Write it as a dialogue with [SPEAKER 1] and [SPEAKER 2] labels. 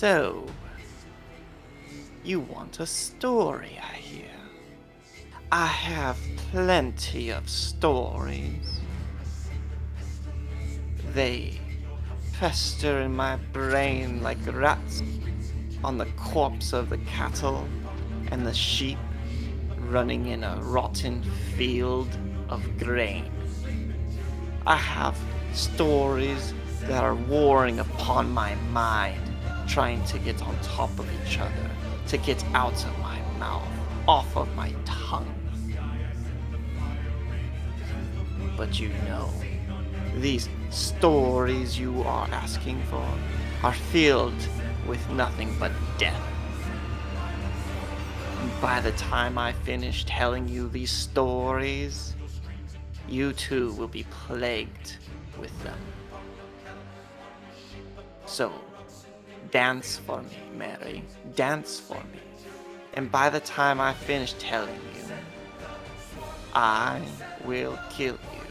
[SPEAKER 1] So, you want a story, I hear. I have plenty of stories. They fester in my brain like rats on the corpse of the cattle and the sheep running in a rotten field of grain. I have stories that are warring upon my mind, trying to get on top of each other, to get out of my mouth, off of my tongue. But you know, these stories you are asking for are filled with nothing but death. By the time I finish telling you these stories, you too will be plagued with them. So, dance for me, Mary. Dance for me. And by the time I finish telling you, I will kill you.